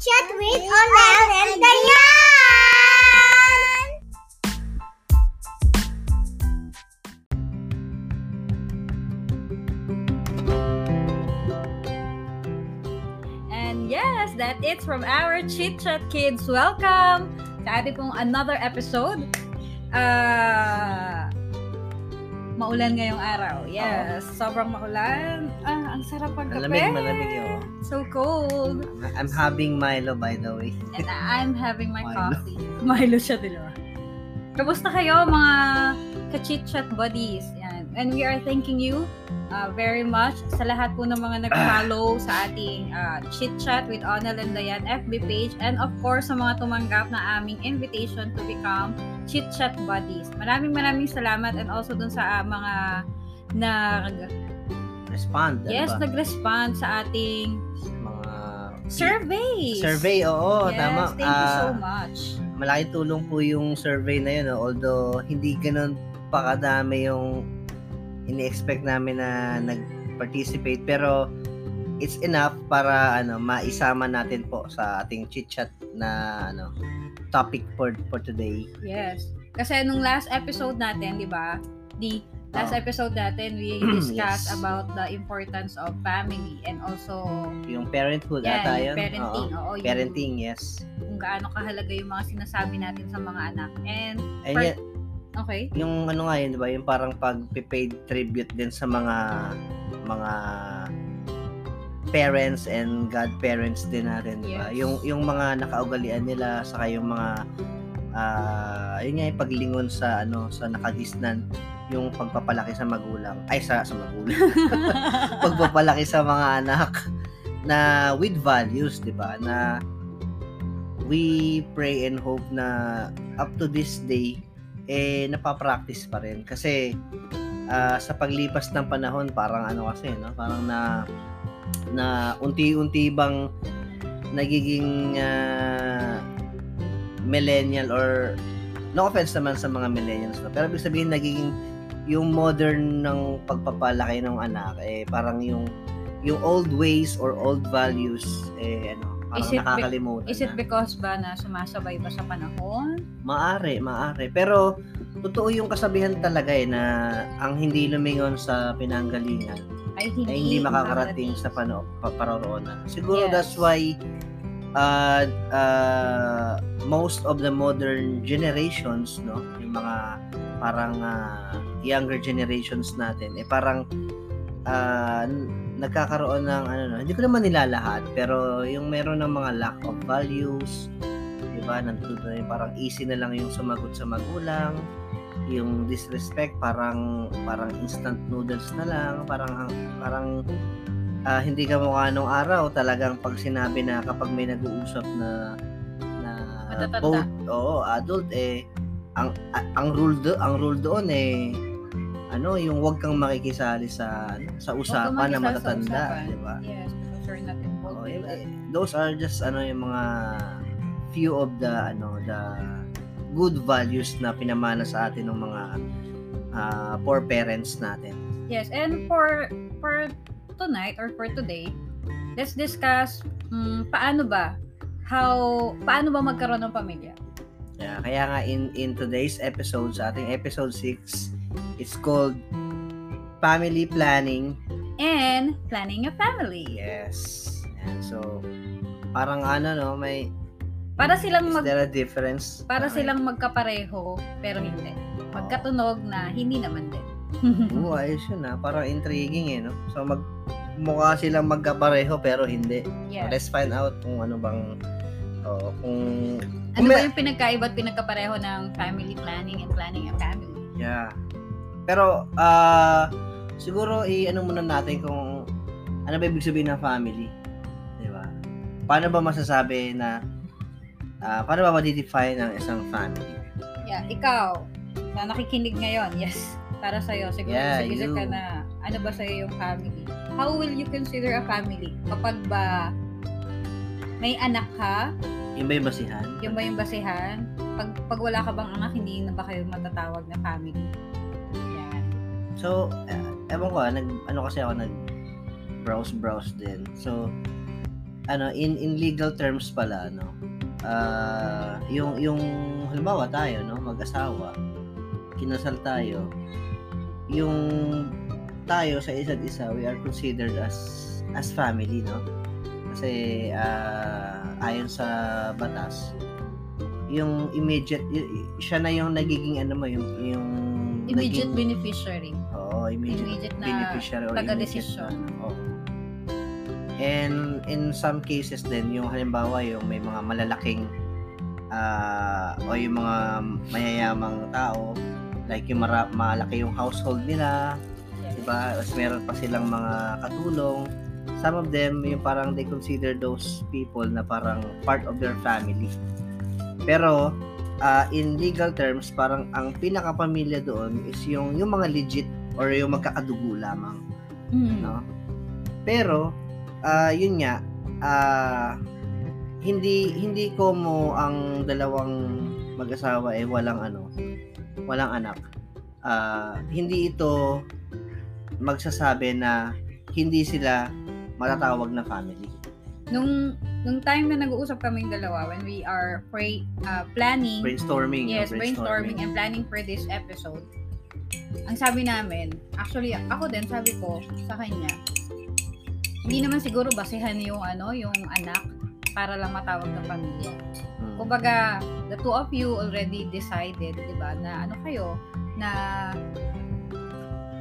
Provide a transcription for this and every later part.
Chat with Onel and Dayan! And yes, that it's from our Chit Chat Kids. Welcome sa ating pong another episode. Ah, maulan ngayong araw. Yes, sobrang maulan. Ang sarap pagkape. Malamig, malamig yun. So cold. I'm having Milo, by the way. And I'm having my Milo. coffee. Milo siya, dalawa. Kamusta kayo, mga ka-chit chat buddies? Yan. And we are thanking you uh, very much sa lahat po ng mga nag-follow sa ating uh, chit chat with Onel and Dayan FB page and of course sa mga tumanggap na aming invitation to become chit chat buddies. Maraming maraming salamat and also dun sa uh, mga nag Respond. ano yes, ba? nag-respond sa ating Mga surveys. survey, oo, yes, tama. thank you so Ah, much. Malaking tulong po yung survey na yun, no? although hindi ganun pa kadami yung ini-expect namin na nag-participate, pero it's enough para ano maisama natin po sa ating chit-chat na ano topic for for today. Yes. Kasi nung last episode natin, di ba? The last Oh. episode natin, we discussed Yes. about the importance of family and also Yung parenthood yeah, ata yun. parenting. Oo. Oo, yung, Parenting, yes. kung gaano kahalaga yung mga sinasabi natin sa mga anak. And, And For- yan, okay. yung ano nga yun, di ba? Yung parang pag-paid tribute din sa mga mga parents and godparents din natin, di ba? Yes. Yung yung mga nakaugalian nila saka yung mga ah yun nga yung paglingon sa ano sa nakagisnan yung pagpapalaki sa magulang ay sa sa magulang. Pagpapalaki sa mga anak na with values di ba? Na we pray and hope na up to this day eh napapractice pa rin. Kasi ah, sa paglipas ng panahon parang ano kasi no? Parang na na unti-unti bang nagiging ah, millennial or no offense naman sa mga millennials no? Pero ibig sabihin nagiging yung modern ng pagpapalaki ng anak eh parang yung yung old ways or old values eh ano parang Is it be- nakakalimutan Is it na. because ba na sumasabay ba sa panahon? Maari, maari. Pero, totoo yung kasabihan talaga eh, na ang hindi lumingon sa pinanggalingan Ay hindi, ay hindi makakarating sa pano, pa, paroroonan. Siguro Yes. that's why uh, uh, most of the modern generations, no, yung mga parang uh, younger generations natin, eh parang uh, nagkakaroon ng ano no, hindi ko naman nilalahat, pero yung meron ng mga lack of values, 'di ba? Nandun na yung parang easy na lang yung sumagot sa magulang, yung disrespect parang parang instant noodles na lang, parang parang ah, hindi ka mukha nung araw talagang pag sinabi na kapag may nag-uusap na na Matatanda. both oo adult eh ang ang rule do ang rule doon eh ano yung wag kang makikisali sa ano, sa usapan na matatanda di ba? Yes, not involved in eh, eh, those are just ano yung mga few of the ano the good values na pinamana sa atin ng mga ah, poor parents natin. Yes, and for for tonight or for today, let's discuss mm, paano ba how paano ba magkaroon ng pamilya? Yeah, kaya nga in in today's episode sa ating episode 6 it's called family planning. And planning a family. Yes. And so parang ano no, may Para silang is mag there a difference? para Okay. silang magkapareho pero hindi. Magkatunog na hindi naman din. Oo, ayos yun ah. Parang intriguing eh, no? So, mag, mukha silang magkapareho pero hindi. yes. Let's find out kung ano bang, oh, kung, Ano kung ba may- yung pinagkaiba at pinagkapareho ng family planning and planning a family? yeah. Pero, ah, siguro, i-ano muna natin kung, ano ba ibig sabihin ng family? Di ba? Paano ba masasabi na, ah, paano ba ma-define ang isang family? Yeah, ikaw na nakikinig ngayon, yes, para sa'yo. Siguro Yeah, yeah, ka na ano ba sa'yo yung family. How will you consider a family? Kapag ba may anak ka, Yung ba yung basihan? yung ba yung basihan? Pag, pag wala ka bang anak, hindi na ba kayo matatawag na family? So, eh, ewan ko ah, nag, ano kasi ako, nag browse browse din. So, ano in in legal terms pala no ah yung yung halimbawa tayo no mag-asawa kinasal tayo yung tayo sa isa't isa we are considered as as family no kasi ah, ayon sa batas yung immediate y- siya na yung nagiging ano mo yung yung Immediate naging- beneficiary. Oo, immediate, Immediate na beneficiary or taga-desisyon. na- oo. And in some cases din, yung halimbawa yung may mga malalaking ah, o yung mga mayayamang tao, like yung mara- malaki yung household nila, diba? Tapos meron pa silang mga katulong. Some of them, yung parang they consider those people na parang part of their family. Pero, ah, in legal terms, parang ang pinakapamilya doon is yung, yung mga legit or yung magkakadugo lamang Mm. no? Pero ah yun nga ah hindi hindi ko mo ang dalawang mag-asawa eh walang ano, walang anak. Ah hindi ito magsasabi na hindi sila matatawag na family. Nung nung time na nag-uusap kaming dalawa when we are pray, uh, planning Brainstorming. Yes, brainstorming and planning for this episode. Ang sabi namin, actually ako din sabi ko sa kanya, hindi naman siguro basehan yung ano, yung anak para lang matawag na pamilya. Mm. Kumbaga, the two of you already decided, 'di ba, na ano kayo na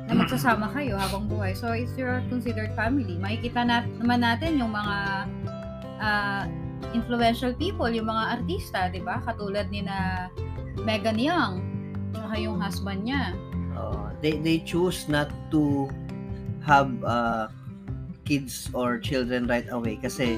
na magsasama kayo habang buhay. So, it's your considered family. Makikita na, naman natin yung mga ah, influential people, yung mga artista, 'di ba? Katulad ni na Megan Young, yung husband niya. Uh, they they choose not to have uh, kids or children right away kasi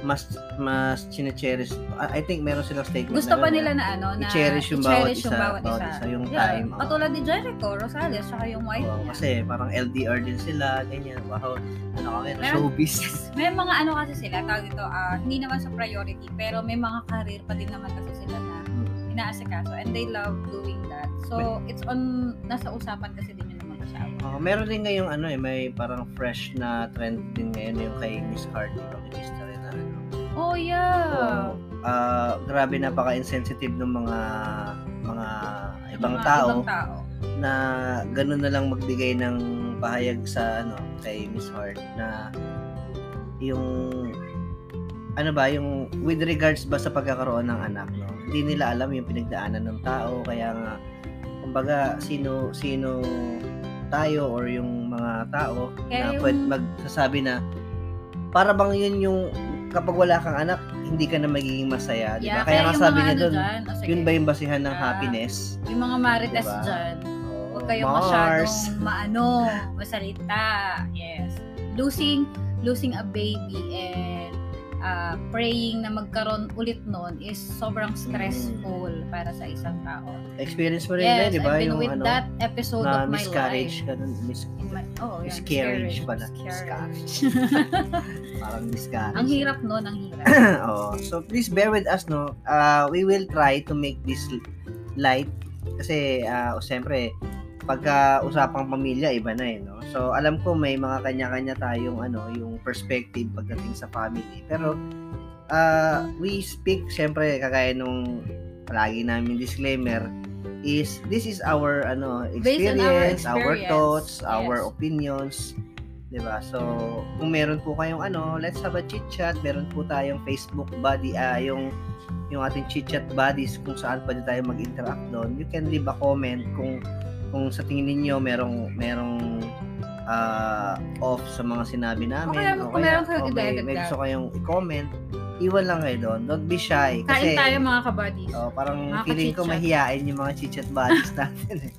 mas mas chine-cherish I I think meron silang statement Gusto na pa nila na ano, na i-cherish yung bawat i-cherish isa, yung bawat bawat isa. isa, yung Yeah, time, oo. Katulad ni Jericho, Rosales, tsaka yung wife Oo, niya. kasi parang LDR din sila, ganyan. Wow, ano kami, Meron- showbiz. May mga ano kasi sila, tawag ito, ah, hindi naman sa priority, pero may mga career pa din naman kasi sila na inaasikaso and they love doing that. So, it's on, nasa usapan kasi din yun ng mga asawa. Oo, meron din ngayong ano eh, may parang fresh na trend din ngayon yung kay Miss Cardi, feminista rin na ano. Oh, yeah. So, ah, grabe napaka-insensitive ng mga mga ibang Mga tao Ibang tao. na ganun na lang magbigay ng pahayag sa ano kay Miss Hart na yung ano ba yung with regards ba sa pagkakaroon ng anak no hindi nila alam yung pinagdaanan ng tao kaya nga kumbaga sino sino tayo or yung mga tao Kaya na yung- pwede magsasabi na para bang yun yung kapag wala kang anak hindi ka na magiging masaya di ba Yeah, kaya nga yung sabi niya ano doon oh, yun ba yung basihan ng Ah, happiness Yung mga marites Diba? dyan, huwag kayong Mars. masyadong maano, masalita. Yes. Losing, losing a baby and uh, praying na magkaroon ulit nun is sobrang stressful para sa isang tao. experience mo rin Yes, di ba? I've been Yung with ano, that episode na of my miscarriage life. ka nun. Mis- In my, oh, yeah, miscarriage pala. Miscarriage. parang miscarriage. ang hirap nun, ang hirap. oh, so please bear with us, no? Uh, we will try to make this light kasi uh, siyempre pagka usapang pamilya iba na eh, no? So alam ko may mga kanya-kanya tayong ano, yung perspective pagdating sa family. Pero uh, we speak siyempre kagaya nung palagi namin disclaimer is this is our ano on our experience, our, experience, thoughts, our yes. opinions, 'di ba? So, kung meron po kayong ano, let's have a chit chat. Meron po tayong Facebook buddy, ah yung yung ating chit chat buddies kung saan pwede tayo mag-interact doon. You can leave a comment kung kung sa tingin niyo merong merong ah, off sa mga sinabi namin. kaya kung meron kayong o may, may gusto kayong i-comment, iwan lang kayo doon. Don't be shy. Kain Kasi, tayo mga kabadis. oh, parang Mga feeling ko mahihain yung mga chit chat buddies natin. eh.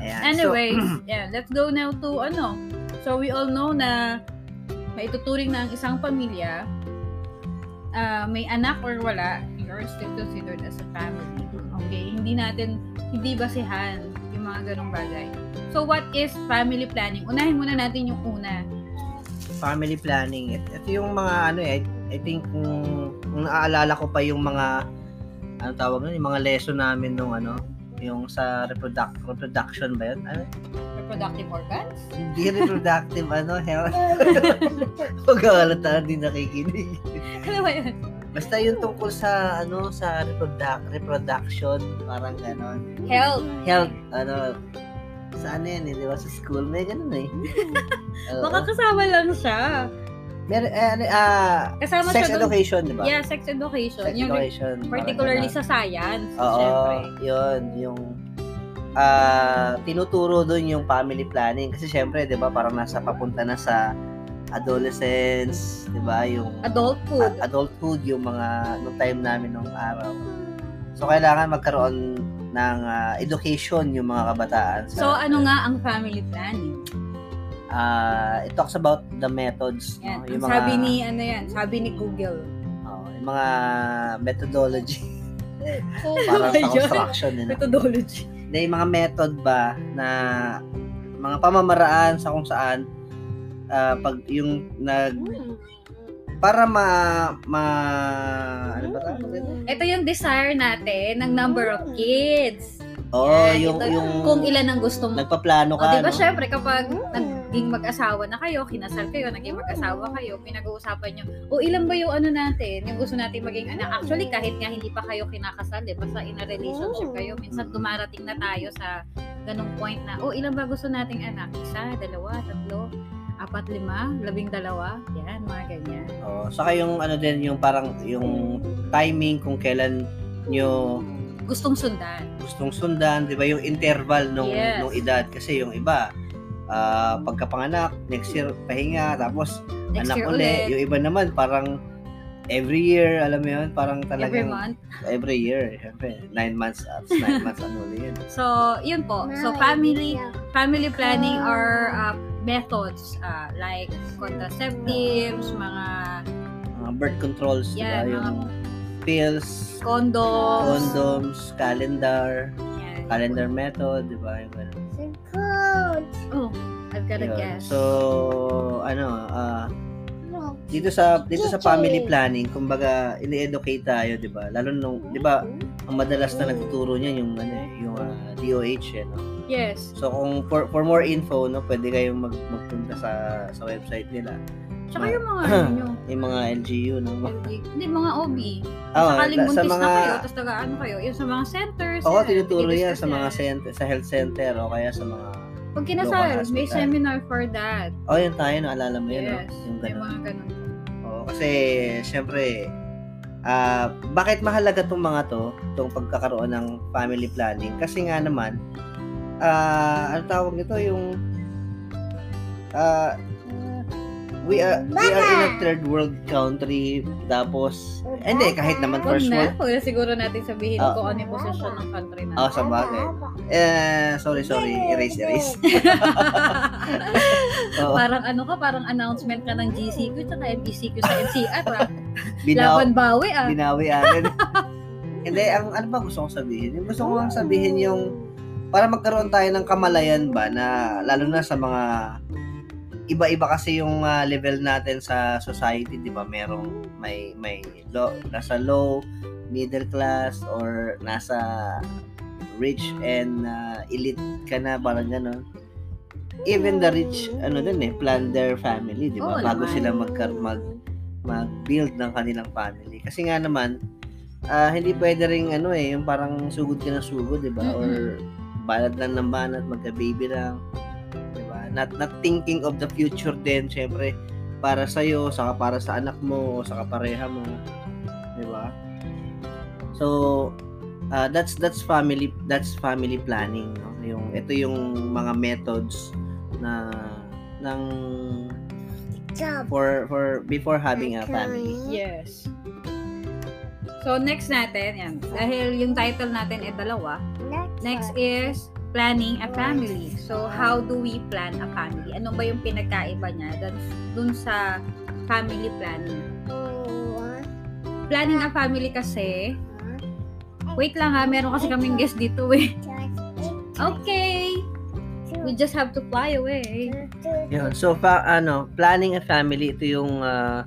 Ayan. Anyways, yeah, let's go now to ano. So we all know na maituturing na ang isang pamilya ah, may anak or wala, you're still considered as a family. Okay? Hindi natin, hindi basihan mga ganong bagay. So what is family planning? Unahin muna natin yung una. Family planning. It, ito yung mga ano eh, I, think kung, kung naaalala ko pa yung mga ano tawag nun, yung mga lesson namin nung ano, yung sa reproduct reproduction ba yun? Ano? Reproductive organs? Hindi reproductive, ano, health. Pag-aalata, hindi nakikinig. Ano ba yun? Basta yung tungkol sa, ano, sa reproduct, reproduction, parang ganon. Health. Health, ano, sa ano yan, eh, di ba? Sa school, may ganun eh. Oo. Baka kasama lang siya. Mer eh, ano, ah, Kasama sex siya education, di ba? Yeah, sex education. Sex yung education. parang particularly sa science. Oo, syempre. yun, yung ah tinuturo doon yung family planning kasi syempre 'di ba parang nasa papunta na sa adolescence 'di ba yung Adulthood. a- adulthood yung mga nung time namin nung araw so kailangan magkaroon ng ah, education yung mga kabataan sa, So, ano nga ang family planning? ah it talks about the methods Yan. no? yung mga sabi ni, ano yan, sabi ni Google. oh, yung mga methodology Ano para ba sa construction eh, no? Methodology. na yung mga method ba na mga pamamaraan sa kung saan ah, pag yung nag para ma ma ano ba dito? Ito yung desire natin ng number of kids. Oo, Yan, yung ito, yung Kung ilan ang gusto mo. nagpaplano ka, di ba no? syempre kapag naging mag-asawa na kayo, kinasal kayo, naging mag-asawa kayo, pinag-uusapan nyo, o ilan ba yung ano natin, yung gusto natin maging anak. Actually, kahit nga hindi pa kayo kinakasal, eh, basta in a relationship kayo, minsan dumarating na tayo sa ganong point na, o ilan ba gusto nating anak? Isa, dalawa, tatlo, apat, lima, labing dalawa, yan, mga ganyan. Oo, saka yung ano din yung parang yung timing kung kailan nyo Gustong sundan. gustong sundan, 'di ba? Yung interval nung Yes. nung edad kasi yung iba ah pagkapanganak, next year pahinga, tapos Next anak ulit, Yung iba naman parang every year, alam mo yun, parang every talagang month. every year, syempre, nine months at nine months ano yun. So, yun po. So, family family planning are uh, methods uh, like contraceptives, mga Mga birth controls, Yeah, ba? Yung pills, condoms. condoms, calendar, Yan. calendar method, di ba? Yung ganun. Oh, I've got a Yun. guess. So, ano, ah, dito sa dito sa family planning, kumbaga ini-educate tayo, 'di ba? Lalo nung, 'di ba, ang madalas na nagtuturo niyan yung ano, eh, yung ah, DOH eh, no? Yes. So kung for, for more info, no, pwede kayong mag magpunta sa sa website nila. Tsaka yung mga ano. Yung mga LGU, no? Hindi, mga OB. Oh, Sakaling sa mga na kayo, tapos taga-ano kayo, yung sa mga centers. Oo, yan, tinuturo yan sa mga center, sa health center o kaya sa mga Pag kinasal, may seminar for that. Oh, yun tayo, naalala mo yun, yes, no? Yung ganun. mga ganun. Oo, kasi syempre ah bakit mahalaga tong mga to, tong pagkakaroon ng family planning? Kasi nga naman ah ano tawag nito yung ah we are we are in a third world country tapos eh, hindi kahit naman first na, world huwag na siguro natin sabihin Ah. kung ano yung posisyon ng country na. oh sa bagay eh sorry sorry erase erase Oo, Parang ano ka, parang announcement ka ng GCQ tsaka MPCQ sa NCR. ah. binaw Laban bawi ah. binawi agad. Hindi, ang ano ba gusto kong sabihin? Yung gusto kong sabihin yung para magkaroon tayo ng kamalayan ba na lalo na sa mga iba-iba kasi yung ah, level natin sa society, 'di ba? Merong may may low, nasa low, middle class or nasa rich and ah, elite ka na parang gano'n. Even the rich ano din eh, plan their family, 'di ba? Oo Bago naman. sila magkar mag mag-build ng kanilang family. Kasi nga naman, ah, hindi pwede ring ano eh, yung parang sugod ka na sugod, di ba? Mm-mm. Or banat lang ng banat, magka-baby lang. Di ba? Not, not thinking of the future din, syempre, para sa'yo, saka para sa anak mo, o sa kapareha mo. Di ba? So, ah, that's that's family that's family planning no yung ito yung mga methods na ng for for before having a family Yes. So, next natin, yan. Dahil yung title natin ay dalawa. Next is planning a family. So, how do we plan a family? Ano ba yung pinagkaiba niya dun, dun sa family planning? Planning a family kasi, wait lang ha, meron kasi kaming guest dito eh. Okay, we just have to fly away. Yun. So, pa, ano, planning a family, ito yung, ah,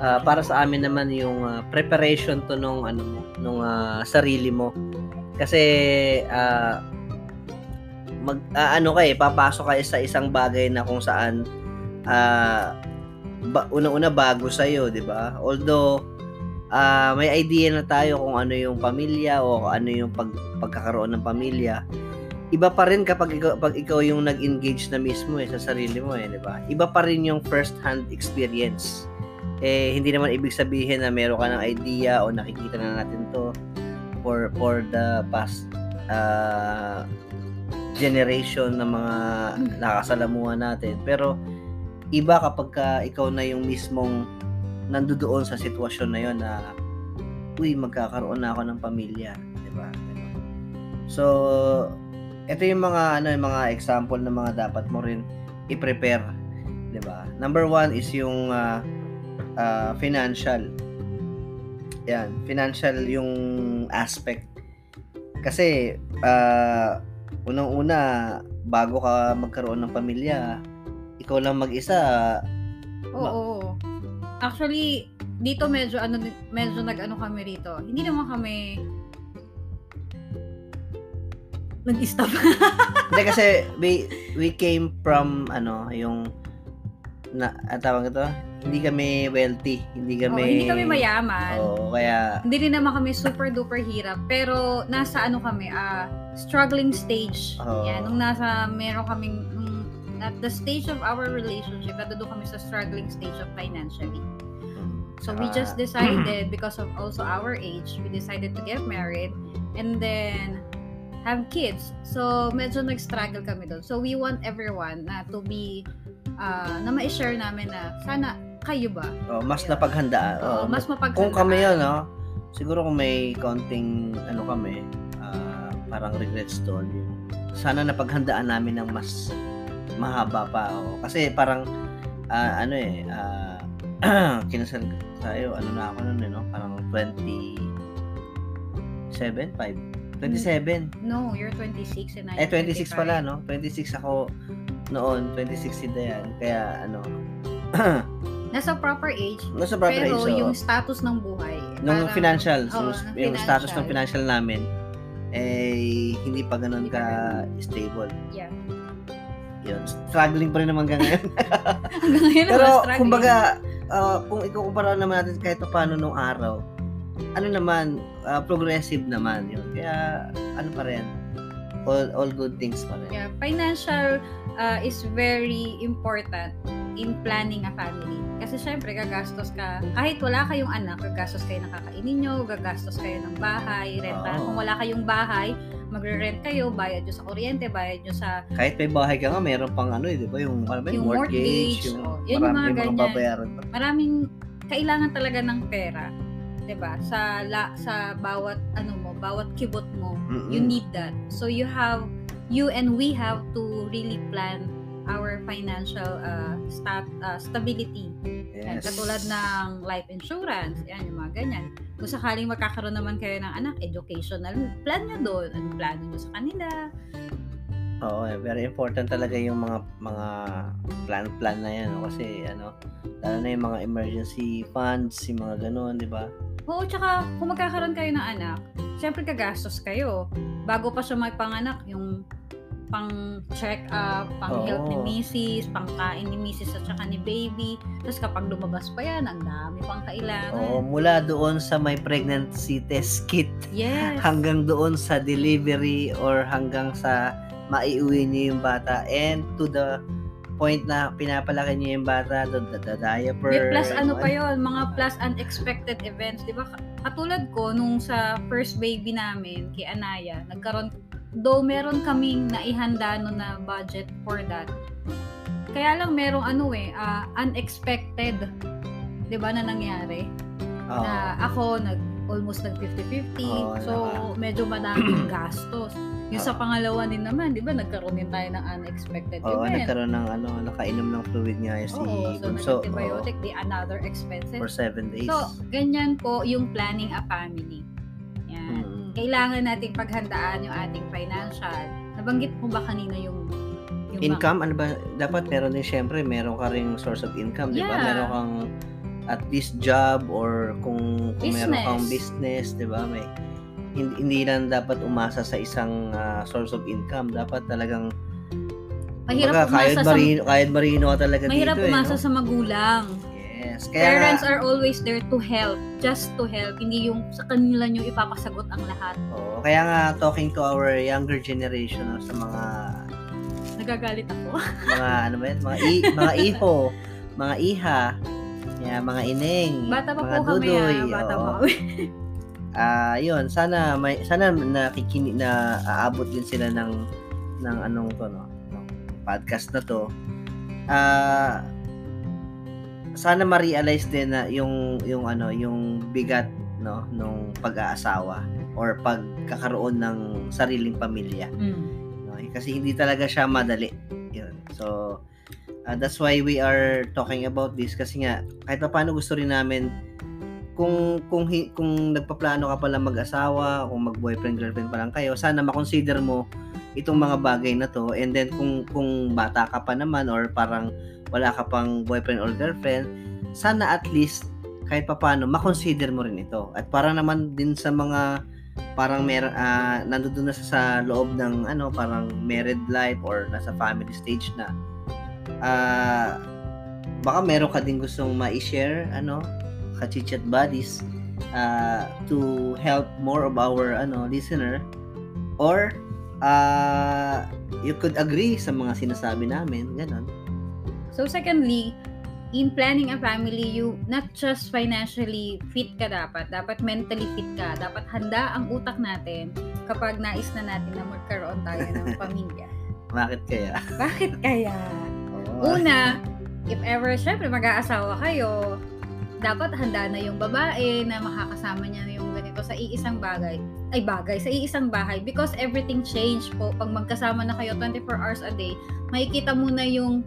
ah, para sa amin naman yung ah, preparation to nung, ano nung ah, sarili mo Kasi, ah, mag, ah, ano ka eh, papasok ka sa isang bagay na kung saan, ah, ba, una-una bago sa'yo, di ba? Although, ah, may idea na tayo kung ano yung pamilya o ano yung pag, pagkakaroon ng pamilya. Iba pa rin kapag ikaw, pag ikaw yung nag-engage na mismo eh, sa sarili mo eh, di ba? Iba pa rin yung first-hand experience. Eh, hindi naman ibig sabihin na meron ka ng idea o nakikita na natin to for for the past uh, generation ng mga nakasalamuhan natin. Pero iba kapag ka ikaw na yung mismong nandoon sa sitwasyon na yon na uy, magkakaroon na ako ng pamilya, 'di ba? So, ito yung mga ano yung mga example ng mga dapat mo rin i-prepare, 'di ba? Number one is yung uh, uh, financial. Yan, financial yung aspect. Kasi uh, unang-una bago ka magkaroon ng pamilya, ikaw lang mag-isa. Oo. Actually, dito medyo ano medyo nag-ano kami rito. Hindi naman kami nag-stop. Hindi kasi we we came from ano, yung na at tawag ito, hindi kami wealthy, hindi kami Oo, hindi kami mayaman. Oo, kaya Hindi rin naman kami super duper hirap. Pero nasa ano kami, ah struggling stage. Oo. Yan, nung nasa meron kaming nung, at the stage of our relationship, nandun kami sa struggling stage of financially. So we just decided because of also our age, we decided to get married and then have kids. So medyo nag-struggle kami doon. So we want everyone na to be uh, na ma-share namin na sana kayo ba? oh, mas Yeah. napaghandaan. Oo, Oo, mas mapaghandaan. kung kami yun, no? Siguro kung may konting ano kami, ah, parang regrets doon. Sana napaghandaan namin ng mas mahaba pa. Oh. Kasi parang ah, ano eh, ah, kinasal tayo, ano na ako nun, eh, no? Parang 27, 5. 27. No, you're 26 and I Eh, am 26 25. pala, no? 26 ako noon, 26 si Dayan. Kaya, ano, Nasa proper age, nasa proper pero age, so, yung status ng buhay. nung parang- financial, yung, ng yung status ng financial. financial namin, eh, hindi pa ganun Hindi pa ka stable. Yeah. Yun, struggling pa rin naman hanggang ngayon. Hanggang ngayon Pero, kumbaga, ah, kung ikukumpara naman natin kahit pa paano nung araw, ano naman, ah, progressive naman yun. Kaya, ano pa rin, all, all good things pa rin. Yeah, financial uh, is very important in planning a family. Kasi syempre, gagastos ka. Kahit wala kayong anak, gagastos kayo ng kakainin nyo, gagastos kayo ng bahay, renta. Oo. Kung wala kayong bahay, magre-rent kayo, bayad nyo sa kuryente, bayad nyo sa Kahit may bahay ka nga, meron pang ano eh, di ba? Yung, ano ba, Yung mortgage, mortgage, yung, oh, yun yung marami yung mga ganyan. babayaran pa. maraming kailangan talaga ng pera. 'di ba? Sa la, sa bawat ano mo, bawat kibot mo, Mm-mm. you need that. So you have you and we have to really plan our financial uh, stat, uh, stability. Yan, Yes. katulad ng life insurance, yan, yung mga ganyan. Kung sakaling magkakaroon naman kayo ng anak, educational plan nyo doon. Anong plano nyo sa kanila? Oo, eh, very important talaga yung mga mga plan-plan na yan. no? Kasi ano, lalo na yung mga emergency funds, yung mga ganun, di ba? Oo, tsaka kung magkakaroon kayo ng anak, syempre gagastos kayo. Bago pa siya magpanganak, yung pang check up, pang Oo. health ni misis, pang kain ni misis at saka ni baby. Tapos kapag lumabas pa yan, ang dami pang kailangan. Oo, mula doon sa may pregnancy test kit Yes. hanggang doon sa delivery or hanggang sa maiuwi niyo yung bata and to the point na pinapalaki niyo yung bata, the, the, the diaper. May plus ano pa yon mga plus unexpected events. Di ba? Katulad ko, nung sa first baby namin, kay Anaya, nagkaroon, though meron kaming naihanda no na budget for that, kaya lang merong ano eh, ah, unexpected, di ba, na nangyari. Oo. Na ako, nag, almost nag 50-50. Oo, so, naka- medyo madaming gastos. Yung sa pangalawa din naman, di ba, nagkaroon din tayo ng unexpected Oo, event. nagkaroon ng ano, nakainom ng fluid nga si Oo, so Bunso. nag-antibiotic, di another expenses. Oo, for seven days. So, ganyan po yung planning a family. Yan. Mm. Kailangan nating paghandaan yung ating financial. Nabanggit mo ba kanina yung, yung income, ano ba? Dapat meron din, syempre, meron ka ring source of income, di ba? Yeah. Meron kang at least job or kung, kung meron Business. kang business, di ba? May hindi, hindi lang dapat umasa sa isang ah, source of income. Dapat talagang Mahirap kumbaga, kahit umasa sa marino, kahit marino ka talaga mahirap dito umasa eh, no? sa magulang. Yes. Kaya Parents are always there to help, just to help, hindi yung sa kanila nyo ipapasagot ang lahat. oo, kaya nga talking to our younger generation no, sa mga Nagagalit ako. mga ano ba yun? Mga i, mga iho, mga iha, yeah, mga ineng, Bata pa mga po kami dudoy. ah, bata oo. pa kami. Ah, yun, sana may sana nakikini na aabot din sila ng ng anong to no, ng podcast na to. Ah, sana ma-realize din na yung yung ano, yung bigat no nung pag-aasawa or pagkakaroon ng sariling pamilya. Mm. No? Kasi hindi talaga siya madali. Yun. So, uh, that's why we are talking about this kasi nga kahit pa paano gusto rin namin kung kung kung nagpaplano ka pala mag-asawa, kung mag-boyfriend girlfriend pa lang kayo, sana ma-consider mo itong mga bagay na to and then kung kung bata ka pa naman or parang wala ka pang boyfriend or girlfriend, sana at least kahit pa paano ma-consider mo rin ito. At para naman din sa mga parang mer ah nandoon na sa, loob ng ano parang married life or nasa family stage na ah baka meron ka din gustong ma-share ano kachichat buddies ah, to help more of our ano listener or ah you could agree sa mga sinasabi namin ganon So secondly, in planning a family, you not just financially fit ka dapat, dapat mentally fit ka. Dapat handa ang utak natin kapag nais na natin na magkaroon tayo ng pamilya. bakit kaya Bakit kaya? Oo. Una, if ever, syempre mag-aasawa kayo, dapat handa na yung babae na makakasama niya yung ganito sa iisang bagay. Ay, bagay, sa iisang bahay. Because everything change po. Pag magkasama na kayo 24 hours a day, makikita mo na yung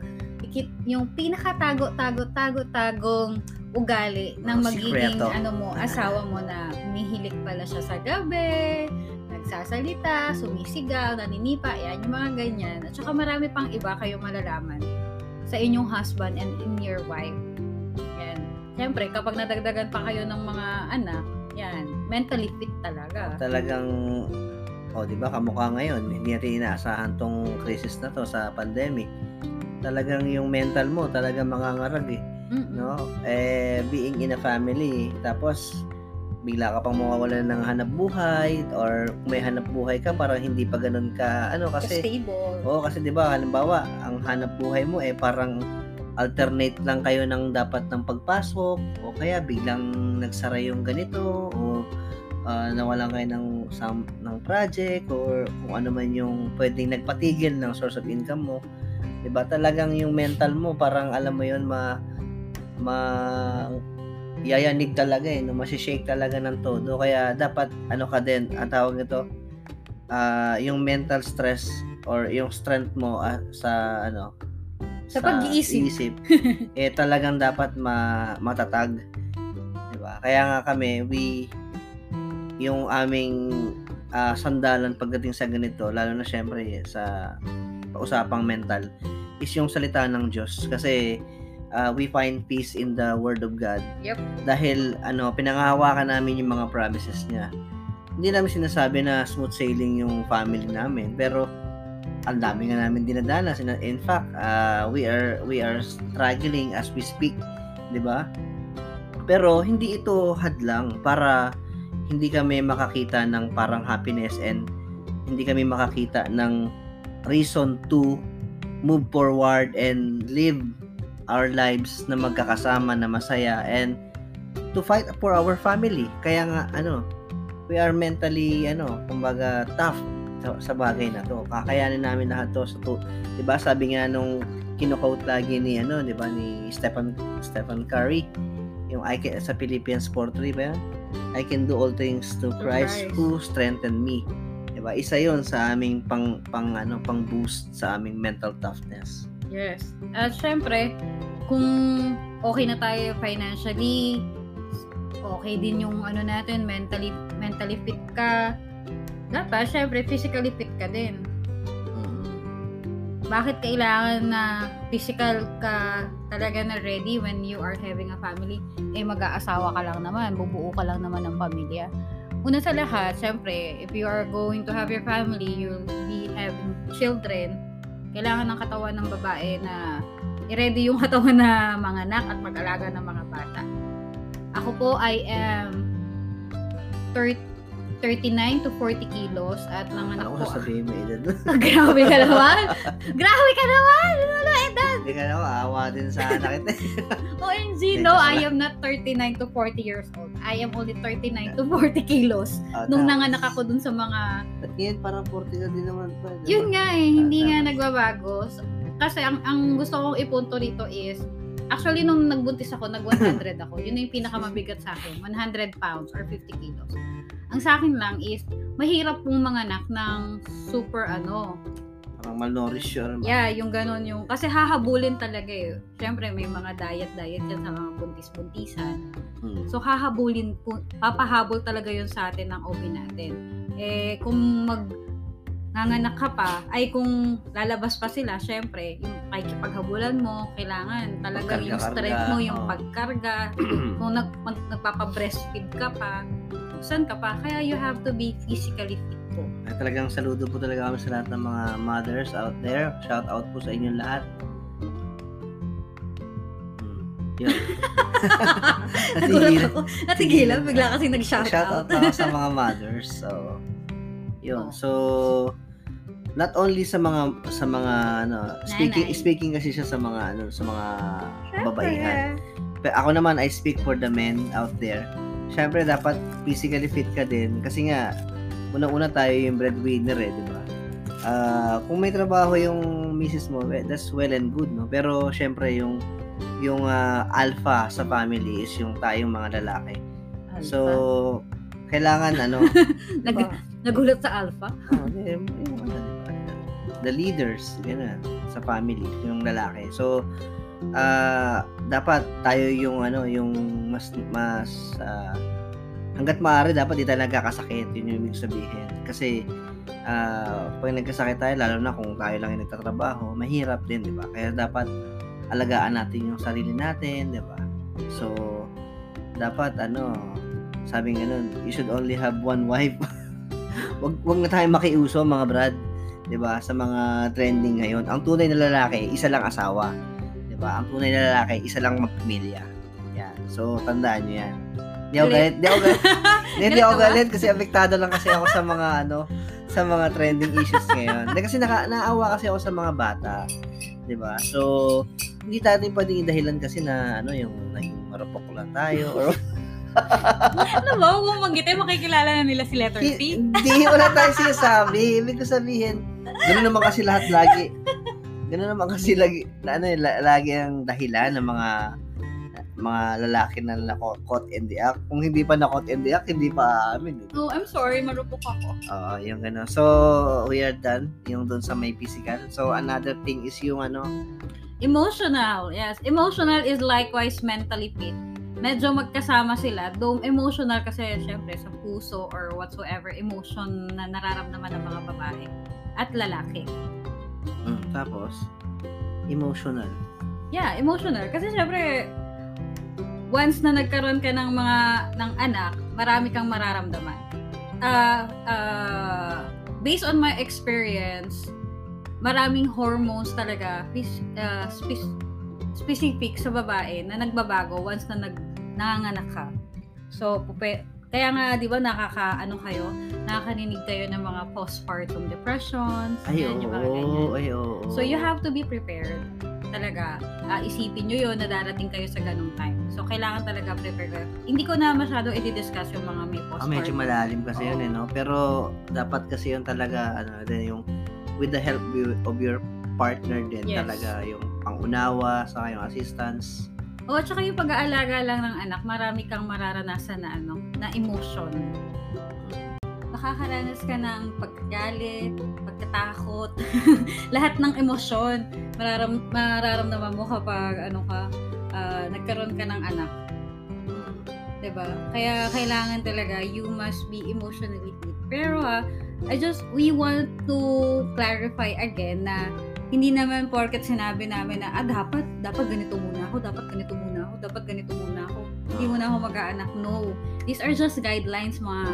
ikit- yung pinaka-tago-tago-tago-tagong ugali ng Mga magiging sikreto. ano mo, asawa mo na humihilik pala siya sa gabi, nagsasalita, sumisigaw, naninipa, yan, yung mga ganyan. At saka marami pang iba kayong malalaman sa inyong husband and in your wife. Yan. Siyempre, kapag nadagdagan pa kayo ng mga anak, yan, mentally fit talaga. talagang oh, 'di ba kamukha ngayon, hindi natin inaasahan tong crisis na to sa pandemic. Talagang yung mental mo talagang mangangarag eh, Mm-mm. no? Eh being in a family, tapos bigla ka pang mawawalan ng hanap buhay or kung may hanap buhay ka parang hindi pa ganun ka ano kasi Stable. Oo, kasi 'di ba, halimbawa, ang hanap buhay mo eh parang alternate lang kayo ng dapat ng pagpasok o kaya biglang nagsara yung ganito o ah, nawalan kayo ng some, ng project or kung ano man yung pwedeng nagpatigil ng source of income mo. 'Di ba? Talagang yung mental mo parang alam mo 'yon ma ma yayanig talaga eh, no? Masishake talaga ng todo. Kaya dapat ano ka din, ang tawag nito, ah yung mental stress or yung strength mo ah, sa ano Sa pag-iisip. isip, eh talagang dapat ma matatag. 'Di ba? Kaya nga kami we yung aming ah, sandalan pagdating sa ganito, lalo na syempre sa usapang mental is yung salita ng Diyos kasi ah, we find peace in the word of God. Yep. Dahil ano, pinangahawakan namin yung mga promises niya. Hindi namin sinasabi na smooth sailing yung family namin, pero ang dami nga namin dinadanas. In- In fact, ah, we are we are struggling as we speak, 'di ba? Pero hindi ito hadlang para hindi kami makakita ng parang happiness and hindi kami makakita ng reason to move forward and live our lives na magkakasama na masaya and to fight for our family. Kaya nga ano, we are mentally ano, kumbaga tough sa, sa bagay na to. Kakayanin namin lahat to sa to. 'Di ba? Sabi nga nung kino-quote lagi ni ano, 'di ba, ni Stephen Stephen Curry, yung I can sa Philippians 4:3 ba yan? I can do all things to Christ, Christ. who strengthen me. Ba? Isa 'yon sa aming pang pang ano, pang boost sa aming mental toughness. Yes. At syempre, kung okay na tayo financially, okay din yung ano natin, mentally mentally fit ka, dapat syempre physically fit ka din. Bakit kailangan na physical ka talaga na ready when you are having a family? Eh mag-aasawa ka lang naman, bubuo ka lang naman ng pamilya. Una sa lahat, syempre, if you are going to have your family, you'll be having children, kailangan ng katawan ng babae na i-ready yung katawan na mga anak at mag-alaga ng mga bata. Ako po, I am 30, 39 to 40 kilos at nanganak Ako po. sasabihin mo edad. Grabe ka naman! Grabe ka naman! Wala edad! Hindi ka na aawa din sa anak kita. OMG, no, I am not 39 to 40 years old. I am only 39 to 40 kilos. Ah, Nung nanganak ako dun sa mga At ngayon parang 40 ka din naman pa. Yun nga eh, hindi Ah, nga nagbabago. Kasi ang, ang gusto kong ipunto dito is, actually nung nagbuntis ako, nag 100 ako. Yun na yung pinakamabigat sa akin, 100 pounds or 50 kilos. Ang sa akin lang is, mahirap pong manganak ng super ano. Parang malnourished yun. Yeah, yung ganon yung, kasi hahabulin talaga eh. Siyempre may mga diet-diet yan sa mga buntis-buntisan. Hmm. So, hahabulin po, papahabol talaga yun sa atin ng OB natin. Eh, kung mag nanganak ka pa, ay kung lalabas pa sila, syempre, yung pakikipaghabulan mo, kailangan talagang yung strength mo, yung oo. pagkarga, kung nag, mag, nagpapa-breastfeed ka pa, saan ka pa, kaya you have to be physically fit po. Ay, talagang saludo po talaga kami sa lahat ng mga mothers out there. Shout out po sa inyong lahat. Hmm. Yun. Nagulat ako. Natigilan, bigla kasi nag-shout Shout out out. ako sa mga mothers. So, yun. Oh. So, not only sa mga sa mga ano, speaking Nanay. speaking kasi siya sa mga ano, sa mga kababaihan. Pero ako naman I speak for the men out there. Syempre dapat physically fit ka din kasi nga unang-una tayo yung breadwinner eh, di ba? Ah, kung may trabaho yung misis mo, eh, that's well and good, no? Pero syempre yung yung ah, alpha sa family is yung tayong mga lalaki. So, kailangan ano, di ba? Nagulat sa alpha? Oh, yung? The leaders, gano'n, sa family, yung lalaki. So, ah dapat tayo yung ano, yung mas mas ah, hangga't maaari dapat di tayo nagkakasakit, yun yung ibig sabihin. Kasi ah pag nagkasakit tayo, lalo na kung tayo lang yung nagtatrabaho, mahirap din, di ba? Kaya dapat alagaan natin yung sarili natin, di ba? So, dapat ano, sabi nga nun, you should only have one wife. wag wag na tayo makiuso mga brad, 'di ba? Sa mga trending ngayon. Ang tunay na lalaki, isa lang asawa. 'Di ba? Ang tunay na lalaki, isa lang magpamilya. Yan. So, tandaan niyo 'yan. Di ako galit. Di ako galit. Di, di Galit ako galit kasi apektado lang kasi ako sa mga ano, sa mga trending issues ngayon. Hindi kasi naka, naawa kasi ako sa mga bata. 'Di ba? So, hindi natin pwedeng dahilan kasi na ano yung naging marupok lang tayo or ano ba? Huwag mong manggitin, makikilala na nila si letter P. Hindi, wala tayong sinasabi. Ibig ko sabihin, gano'n naman kasi lahat lagi. Gano'n naman kasi lagi, na, ano, la- lagi ang dahilan ng mga mga lalaki na nakot in the act. Kung hindi pa nakot in the act, hindi pa amin. Eh. Oh, I'm sorry, marupok ako. Oo, yung gano'n. So, we are done. Yung doon sa may physical. So, another thing is yung ano, Emotional, yes. Emotional is likewise mentally fit. Medyo magkasama sila. Though emotional kasi syempre sa puso or whatsoever emotion na nararamdaman ng mga babae at lalaki. mm, tapos, emotional. Yeah, emotional. Kasi syempre, once na nagkaroon ka ng mga ng anak, marami kang mararamdaman. Ah, ah, based on my experience, maraming hormones talaga spec- specific sa babae na nagbabago once na nag nanganganak ka. So, pupe, kaya nga, di ba, nakaka, ano kayo, nakakaninig kayo ng mga postpartum depressions, Ay, yan, yung mga ganyan. oo. Ay, oo. So you have to be prepared. Talaga, ah, isipin nyo yun na darating kayo sa ganung time. So kailangan talaga prepare kayo. Hindi ko na masyado i-discuss yung mga may Ah, postpartum. medyo malalim kasi yun eh, no? Pero dapat kasi yun talaga, ano, din yung with the help of your partner din Yes. talaga yung pangunawa, sa yung assistance. O, tsaka yung pag-aalaga lang ng anak, marami kang mararanasan na ano, na emotion. Nakakaranas ka ng pagkagalit, pagkatakot, lahat ng emosyon mararam mararamdaman mo kapag ano ka, ah, nagkaroon ka ng anak. 'di ba? Kaya kailangan talaga you must be emotionally fit. Pero ah, I just we want to clarify again na hindi naman porket sinabi namin na ah, dapat dapat ganito muna ako, dapat ganito muna ako, dapat ganito muna ako. Hindi mo na ako mag-aanak. No. These are just guidelines mga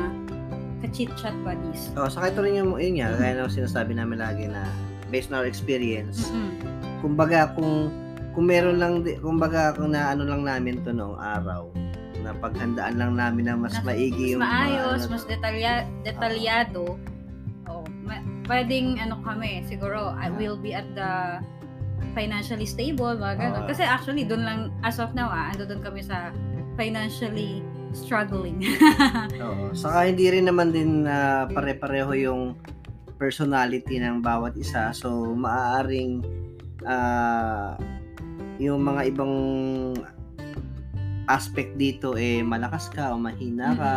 ka-chit-chat buddies. Oh, saka ito rin yung, yun nga, kaya ng sinasabi namin lagi na based on our experience, Mm-mm. kumbaga kung kung meron lang kumbaga kung naano lang namin to noong araw na paghandaan lang namin na mas Na- maigi Mas yung maayos, ano, mas detalya, detalyado. Oh, ma- pwedeng ano kami, siguro I will be at the financially stable, mga ganun. Ah. Kasi actually, doon lang, as of now, ah, ando doon kami sa financially struggling. Oo. Saka hindi rin naman din na pare-pareho yung personality ng bawat isa. So, maaaring ah, yung mga ibang aspect dito eh malakas ka o mahina ka.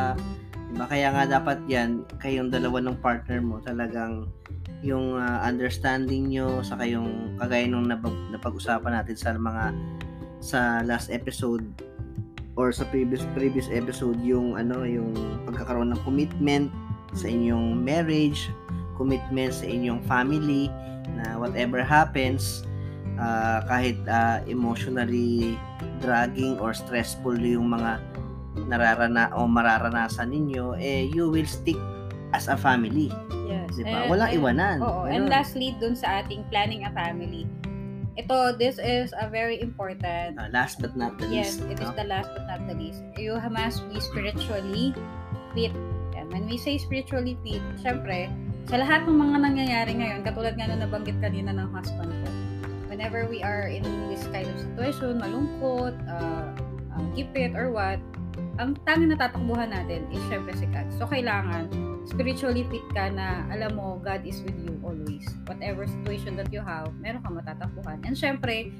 Diba? Kaya nga dapat yan, kayong dalawa ng partner mo talagang yung ah, understanding nyo saka yung kagaya nung napag- napag-usapan natin sa mga sa last episode or sa previous previous episode yung ano yung pagkakaroon ng commitment sa inyong marriage, commitment sa inyong family na whatever happens ah, kahit ah, emotionally dragging or stressful yung mga nararana o mararanasan ninyo eh you will stick as a family, yes. 'di ba? And- Walang and- iwanan. Oo, and lastly, dun sa ating planning a family, ito, this is a very important Ah, last but not the Yes, least. it is no? the last but not the least. You must be spiritually fit. And when we say spiritually fit, syempre, sa lahat ng mga nangyayari ngayon, katulad nga na nabanggit kanina ng husband ko, whenever we are in this kind of situation, malungkot, uh, uh, gipit, or what, ang tanging natatakbuhan natin is syempre si God. So, kailangan spiritually fit ka na alam mo, God is with you always. Whatever situation that you have, meron kang matatakbuhan. And syempre,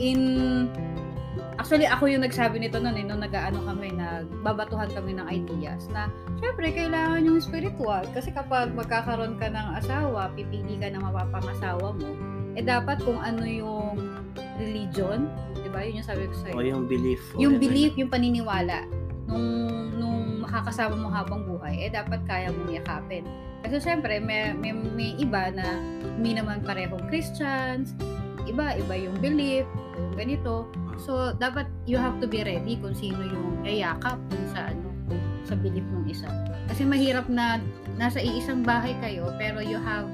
in Actually, ako yung nagsabi nito noon eh, nung nag-ano kami, nagbabatuhan kami ng ideas na, syempre, kailangan yung spiritual. Kasi kapag magkakaroon ka ng asawa, pipili ka ng mapapangasawa mo, eh dapat kung ano yung religion, di ba? Yun yung sabi ko sa'yo. O yung belief. yung whatever. belief, yung paniniwala nung, nung makakasama mo habang buhay, eh dapat kaya mong yakapin. Kasi syempre, may, may, may iba na hindi naman parehong Christians, iba, iba yung belief, yung ganito. So, dapat you have to be ready kung sino yung yayakap dun sa ano, sa belief ng isa. Kasi mahirap na nasa iisang bahay kayo, pero you have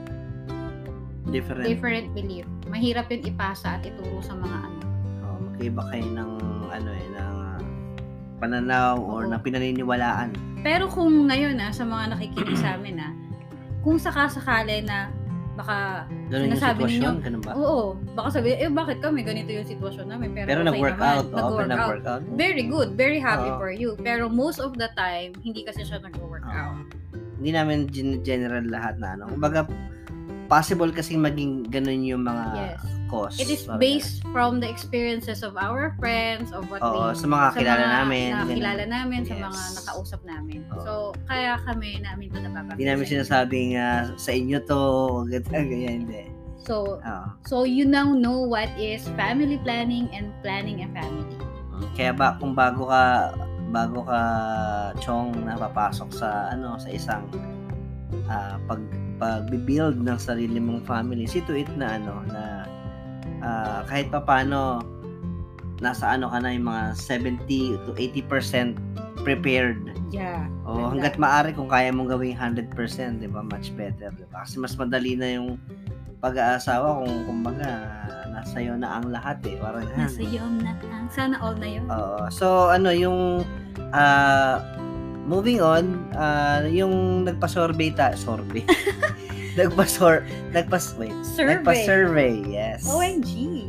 different. different belief. Mahirap yun ipasa at ituro sa mga ano. Oh, magkaiba kayo ng ano eh ng ah, pananaw or Oo. ng pinaniniwalaan. Pero kung ngayon na sa mga nakikinig sa amin na kung sakasakali na baka Ganun yung Sinasabi sitwasyon, ganun ba? oo, baka sabi eh bakit kami ganito yung sitwasyon namin pero, Pero okay nag-work naman, out, oh, nag-work out. nag-work out. Very good, very happy Oo. for you. Pero most of the time hindi kasi siya nag-work Oo. out. Hindi namin gen- general lahat na ano. Kumbaga possible kasi maging ganun yung mga Yes. Cause. It is based from the experiences of our friends, of what Oo, we sa mga kilala namin, na ganun. kilala namin, sa Yes. mga nakausap namin. Oo. So, kaya kami namin ito napapakita. Hindi namin sinasabing ah, sa inyo to, ganyan, ganyan, hindi. So, Oo. so you now know what is family planning and planning a family. Kaya ba kung bago ka bago ka chong napapasok sa ano sa isang ah, pag pag-build ng sarili mong family, it na ano na ah, kahit papaano nasa ano ka na yung mga 70 to 80% prepared. Yeah. O hangga't maaari kung kaya mong gawing 100%, 'di ba? Much better, 'di ba? Kasi mas madali na yung pag-aasawa kung kumbaga nasa iyo na ang lahat eh. Parang Nasa iyo na ang sana all na yun. Oo. So, ano, yung, ah, moving on, ah, yung nagpa-survey ta, survey. nagpa-sor, nagpas, wait, Survey. nagpa-survey, yes. OMG.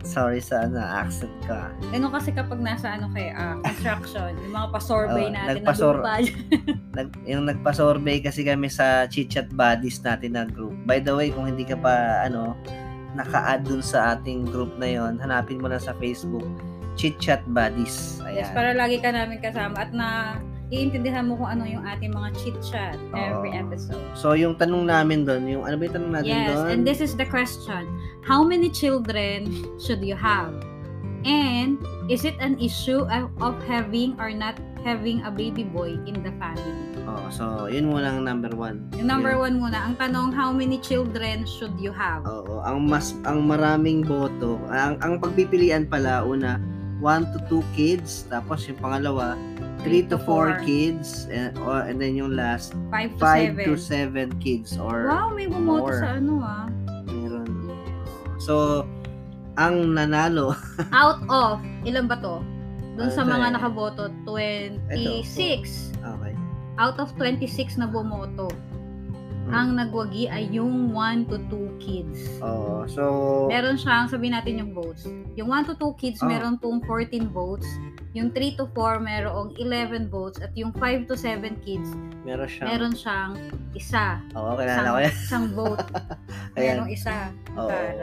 Sorry sa, ano, accent ka. Ganun kasi kapag nasa ano kay ah, construction, yung mga pa-survey Oh, natin nagpa-sur- na Nag, yung nagpa-survey kasi kami sa chit-chat buddies natin na group. By the way, kung hindi ka pa, ano, naka-add dun sa ating group na yon hanapin mo lang sa Facebook, chit-chat buddies. Yes, Ayan. para lagi ka namin kasama at na iintindihan mo kung ano yung ating mga chit-chat every Oo. episode. So, yung tanong namin doon, yung, ano ba yung tanong natin Yes, doon? and this is the question. How many children should you have? And is it an issue of of having or not having a baby boy in the family? Oh, so yun muna ang number one. Yung number Yun. one muna, ang tanong, how many children should you have? Oo, ang mas ang maraming boto, ang ang pagpipilian pala una 1 to 2 kids. Tapos yung pangalawa, 3 to 4 four. kids. And, or, and then yung last, 5 to 5 7. to 7 kids. Or Wow, may bumoto more. sa ano ah. meron. So, ang nanalo, Out of, ilan ba to? Doon sa mga eh? nakaboto, 26. okay. Out of 26 na bumoto. Ang nagwagi ay yung 1 to 2 kids. Oo. So, Meron siyang, sabihin natin yung votes. Yung 1 to 2 kids, Oh. meron pong 14 votes. Yung 3 to 4, merong 11 votes. At yung 5 to 7 kids, meron siyang... meron siyang isa. Oo, kilala Isang, ko yan. isang vote. Merong isa. Taray.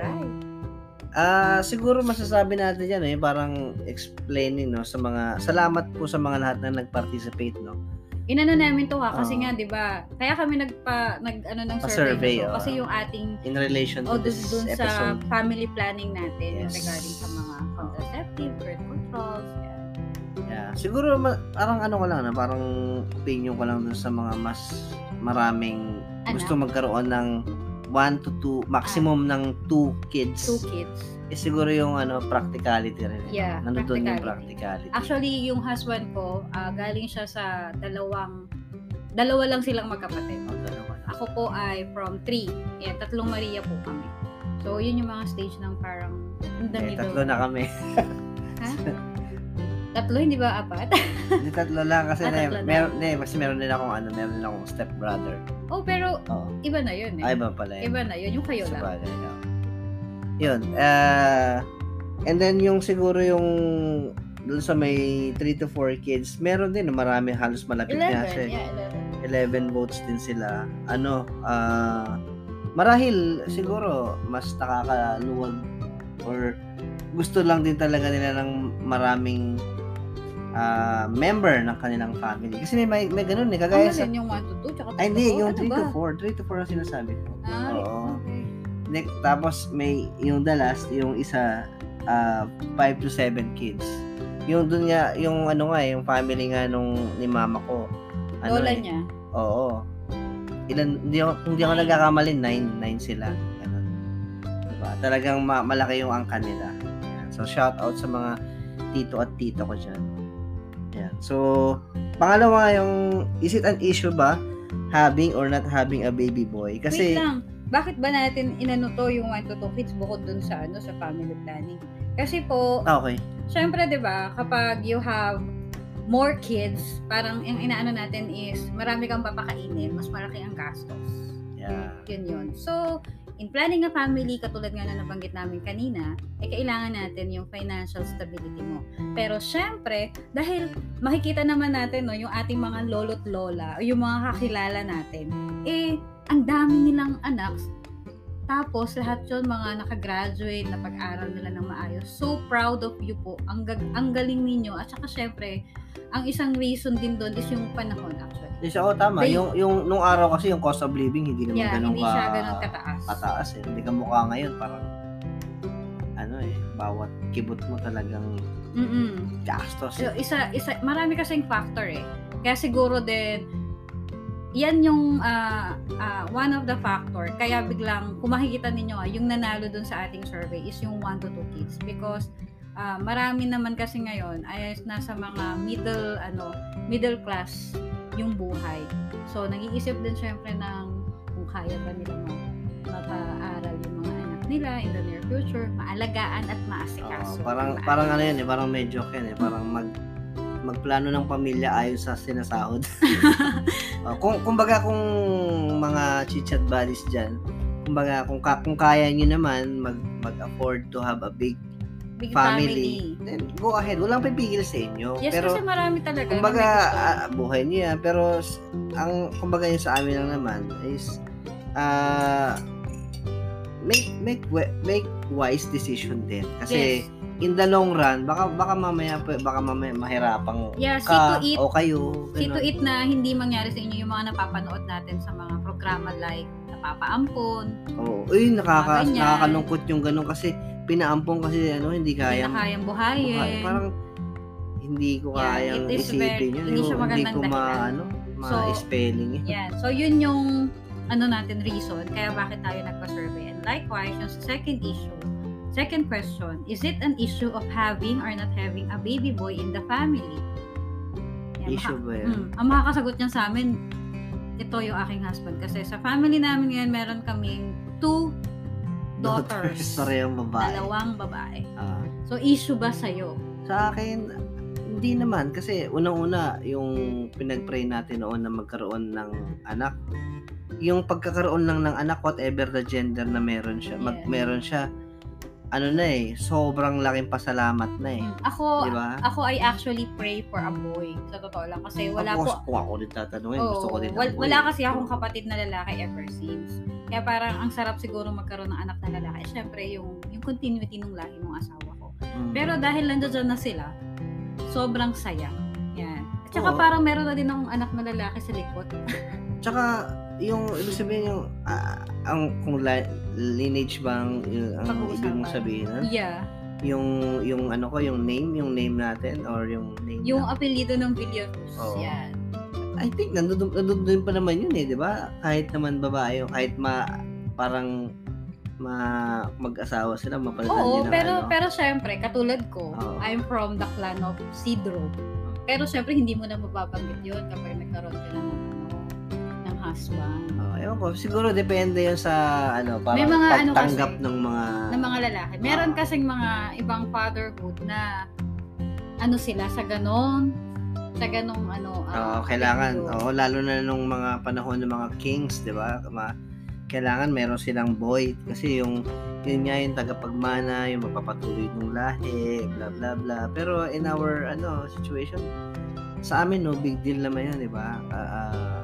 Ah, siguro masasabi natin yan eh, parang explaining no sa mga salamat po sa mga lahat na nag-participate no. Inano namin to ha, kasi Oo. nga, di ba, kaya kami nagpa, nag, ano, ng survey, oo. kasi yung ating In relation to o dun, this dun sa episode. family planning natin Yes. regarding sa mga contraceptive, birth controls, yan. Yeah. Siguro parang ano ko lang na parang opinion ko lang dun sa mga mas maraming Anak. gusto magkaroon ng 1 to 2 maximum ng 2 kids. two kids. Eh, siguro yung ano practicality rin. eh. Yeah, Nandun yung practicality. Actually, yung husband ko, ah, galing siya sa dalawang, dalawa lang silang magkapatid. Oh, dalawa. Ako po ay from three. Yan, tatlong Maria po kami. So, yun yung mga stage ng parang in the Eh, middle. tatlo na kami. Tatlo, hindi ba apat? Hindi tatlo lang kasi Ah, na, tatlo na. meron, hindi, kasi meron din akong ano, meron din akong step brother. oh, pero Oo. iba na yun eh. Ay, iba pala yun. Iba na yun. Yung kayo Sa lang. bagay, oo. Yun. ah and then yung siguro yung dun sa may 3 to 4 kids, meron din, marami halos malapit na 11. siya. Yeah, 11. 11 votes din sila. Ano, ah marahil siguro mas nakakaluwag or gusto lang din talaga nila ng maraming ah, member ng kanilang family. Kasi may, may, ganun eh. Kagaya sa... galing yung 1 to 2, tsaka 2 Ay, hindi. to 4. Yung Ano 3 ba? to 4. 3 to 4 ang sinasabi ko. Ah, Oo. okay. Next, tapos may yung the last, yung isa 5 to 7 kids. Yung dun nga, yung ano nga, yung family nga nung ni mama ko. Ano Lola eh, niya. Oo. Ilan, hindi ako, hindi ako nagkakamali, 9, 9 sila. Ganun. Diba? Talagang ma- malaki yung angka nila. Yan. So, shout out sa mga tito at tita ko dyan. Yan. So, pangalawa yung, is it an issue ba having or not having a baby boy? Wait Kasi, lang. Bakit ba natin inano to yung 1 to 2 kids bukod dun sa ano sa family planning? Kasi po, okay. syempre 'di ba, kapag you have more kids, parang yung inaano natin is marami kang papakainin, mas malaki ang gastos. Yeah. Yun yun. So, in planning a family, katulad nga na nabanggit namin kanina, eh kailangan natin yung financial stability mo. Pero syempre, dahil makikita naman natin no, yung ating mga lolo't lola, o yung mga kakilala natin, eh, ang dami nilang anak. Tapos, lahat yun, mga nakagraduate, na pag-aral nila ng maayos. So proud of you po. Ang, gag- ang galing ninyo. At saka, syempre, ang isang reason din doon is yung panahon actually. Yes, oo, tama. They- yung, yung, nung araw kasi yung cost of living, hindi naman Yeah, ganun hindi ka, siya ganun kataas. kataas eh. Hindi ka mukha ngayon, parang, ano eh, bawat kibot mo talagang Mm-mm. gastos. So, Eh. isa, isa, marami kasing factor eh. Kaya siguro din, yan yung ah, ah, one of the factor. Kaya biglang, kung makikita ninyo, ah, yung nanalo dun sa ating survey is yung 1 to 2 kids. Because, ah, marami naman kasi ngayon ay nasa mga middle, ano, middle class yung buhay. So, nag-iisip din syempre ng kung kaya ba nila ma- mapaaral yung mga anak nila in the near future, maalagaan at maasikaso. parang, Diba? parang ano yan eh, parang medyo yan eh, parang mag, magplano ng pamilya ayon sa sinasahod. Oh, kung kumbaga kung mga chichat buddies diyan, kumbaga kung ka, kung kaya niyo naman mag mag-afford to have a big Big family, family. then go ahead. Walang pipigil sa inyo. Yes, pero kasi marami talaga. kumbaga ah, buhay niyo yan, pero ang kumbaga yung sa amin lang naman is ah make make make wise decision din kasi yes. In the long run baka baka mamaya baka mamaya mahirapang Yeah, see ka to eat, o kayo see to ganun. eat na hindi mangyari sa inyo yung mga napapanood natin sa mga programa like Napapaampon, Oo. Uy, nakaka, ganyan. nakakalungkot yung ganun kasi pinaampong kasi ano, hindi hindi kayang kayang buhay. buhayin. Parang hindi ko Yeah, kayang isipin very- yun. hindi siya hindi ko ma, dahilan. ano, So, ma-spelling eh. Yan. So, yun yung ano natin reason kaya bakit tayo nagpa-survey. And likewise, yung second issue, Second question, is it an issue of having or not having a baby boy in the family? Yan, Issue maka- ba yan? Mm, ang makakasagot niyan sa amin, ito yung aking husband. Kasi sa family namin ngayon, meron kaming two daughters. Parehong babae. Dalawang babae. Ah. So, issue ba sa'yo? sa akin, hindi naman. Kasi unang-una, yung pinag-pray natin noon na magkaroon ng anak. Yung pagkakaroon lang ng anak, whatever the gender na meron siya, mag, Yes. meron siya, ano na eh, sobrang laking pasalamat na eh. Mm, Ako, Di ba? ako I actually pray for a boy. Sa totoo lang. Kasi wala Ako, po, Kung ako din tatanungin, gusto ko din. wal- wala kasi akong kapatid na lalaki ever since. Kaya parang ang sarap siguro magkaroon ng anak na lalaki. Siyempre, yung, yung continuity ng lahi ng asawa ko. Mm. Pero dahil nandiyan na sila, sobrang saya. Yan. At saka Oo. parang meron na din akong anak na lalaki sa likod. Tsaka, yung, ibig sabihin yung, ah, ang, kung la, lineage bang, yung, ang ibig mong sabihin, ha? Yeah. yung, yung ano ko, yung name, yung name natin, or yung name Yung na- apelyido ng Villarus. Oo. Yan. I think nandun, nandun din pa naman yun eh, di ba? Kahit naman babae, kahit ma, parang ma, mag-asawa sila, mapalitan Oo, din ng pero ano. pero syempre, katulad ko, Oo. I'm from the clan of Sidro. Pero syempre, hindi mo na mapapanggit yun kapag nagkaroon ka na ng husband. Oh, ewan ko, siguro depende yun sa ano, parang May mga ano pagtanggap kasi, ng mga ng mga lalaki. Meron Ah. kasing mga ibang fatherhood na ano sila sa ganon sa ganong ano Oo, ah, kailangan, oo, lalo na nung mga panahon ng mga kings, di ba? Ma, kailangan meron silang boy kasi yung yun nga yung tagapagmana, yung magpapatuloy ng lahi, bla bla bla. Pero in our ano situation, sa amin no, big deal naman yun, di ba? Ah, ah,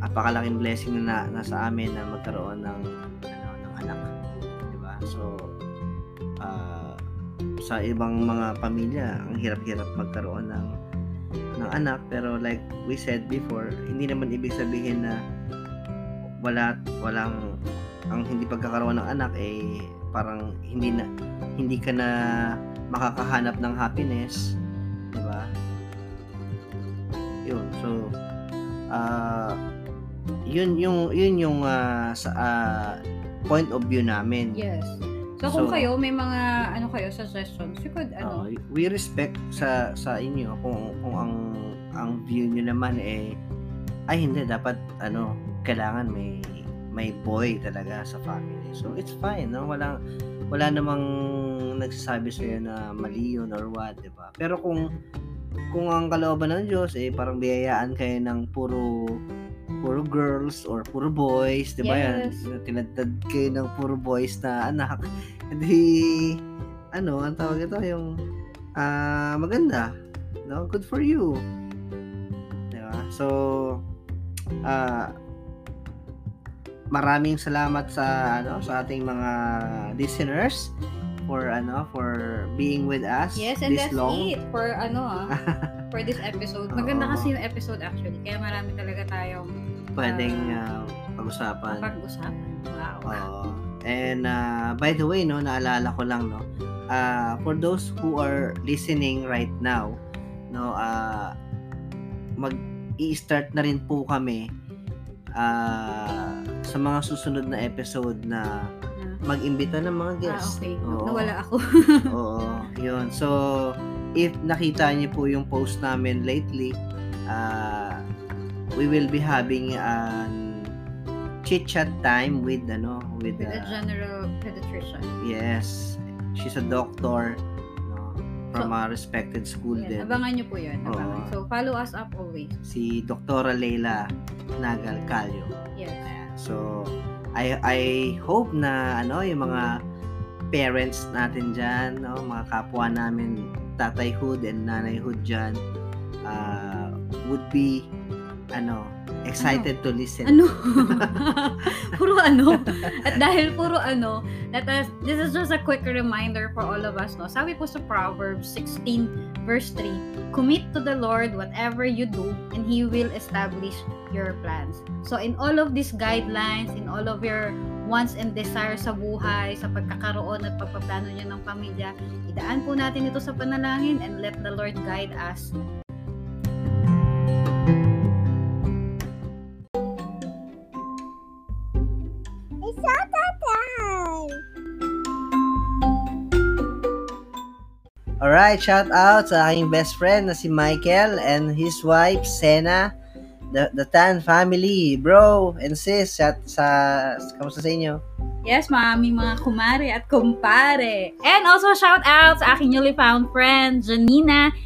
apakalaking blessing na na- nasa amin na magkaroon ng ano ng anak, di ba? So ah, sa ibang mga pamilya, ang hirap-hirap magkaroon ng ng anak pero like we said before hindi naman ibig sabihin na wala walang ang hindi pagkakaroon ng anak eh parang hindi na hindi ka na makakahanap ng happiness di ba yun so ah yun yung yun yung ah, sa ah, point of view namin Yes. So, kung So, kayo may mga ano kayo suggestions, you could ano, Oo, we respect sa sa inyo kung kung ang ang view niyo naman eh ay hindi dapat ano kailangan may may boy talaga sa family. So it's fine, no? Wala wala namang nagsasabi sa na mali yun or what, 'di ba? Pero kung kung ang kalooban ng Diyos eh parang biyayaan kayo ng puro puro girls or puro boys, 'di ba Yes. yan? Tinadtad kayo ng puro boys na anak. Hindi ano, ang tawag ito yung ah maganda. No, good for you. 'Di ba? So ah maraming salamat sa ano sa ating mga listeners for ano for being with us Yes, and this that's long. it for ano ah, for this episode. Maganda kasi yung episode actually. Kaya marami talaga tayong Pwedeng ah, pag-usapan. pag-usapan. Wow. Oo. And uh, by the way, no, naalala ko lang, no, uh, for those who are listening right now, no, uh, mag i-start na rin po kami uh, sa mga susunod na episode na mag-imbita ng mga ah, guests. okay. Oo. Nawala ako. Oo, yun. So, if nakita niyo po yung post namin lately, uh, we will be having an chit-chat time with, ano, with, With a uh, general pediatrician. yes, she's a doctor, from a respected school Yan, din. abangan nyo po yun. Abangan. Oo. So, follow us up always. Si Doktora Leila Nagal Calio. Yes. Ayan. So, I I hope na ano yung mga parents natin diyan, no, mga kapwa namin tatayhood and nanayhood diyan uh, would be ano excited to listen. Ano? puro ano? At dahil puro ano, let us, this is just a quick reminder for all of us, no? Sabi po sa Proverbs 16 verse 3, Commit to the Lord whatever you do and He will establish your plans. So in all of these guidelines, in all of your wants and desires sa buhay, sa pagkakaroon at pagpaplano niyo ng pamilya, idaan po natin ito sa panalangin and let the Lord guide us Alright, shout out sa aking best friend na si Michael and his wife, Sena. The, the Tan family, bro and sis, shout sa, kamusta sa inyo? Yes, mami, mga kumare at kumpare. And also shout out sa aking newly found friend, Janina,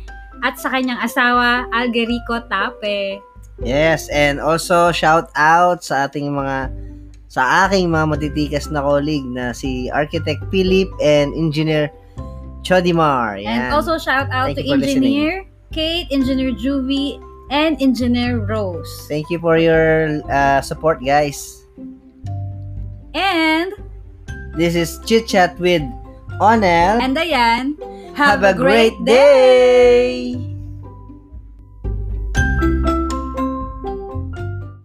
at sa kanyang asawa, Algerico Tape. Yes, and also shout out sa ating mga sa aking mga matitikas na colleague na si Architect Philip and Engineer Chodimar. Yan. And also shout out Thank to Engineer Kate, Engineer Juvie, and Engineer Rose. Thank you for your uh, support, guys. And, This is Chit Chat with Onel. and ayan, Have a great day!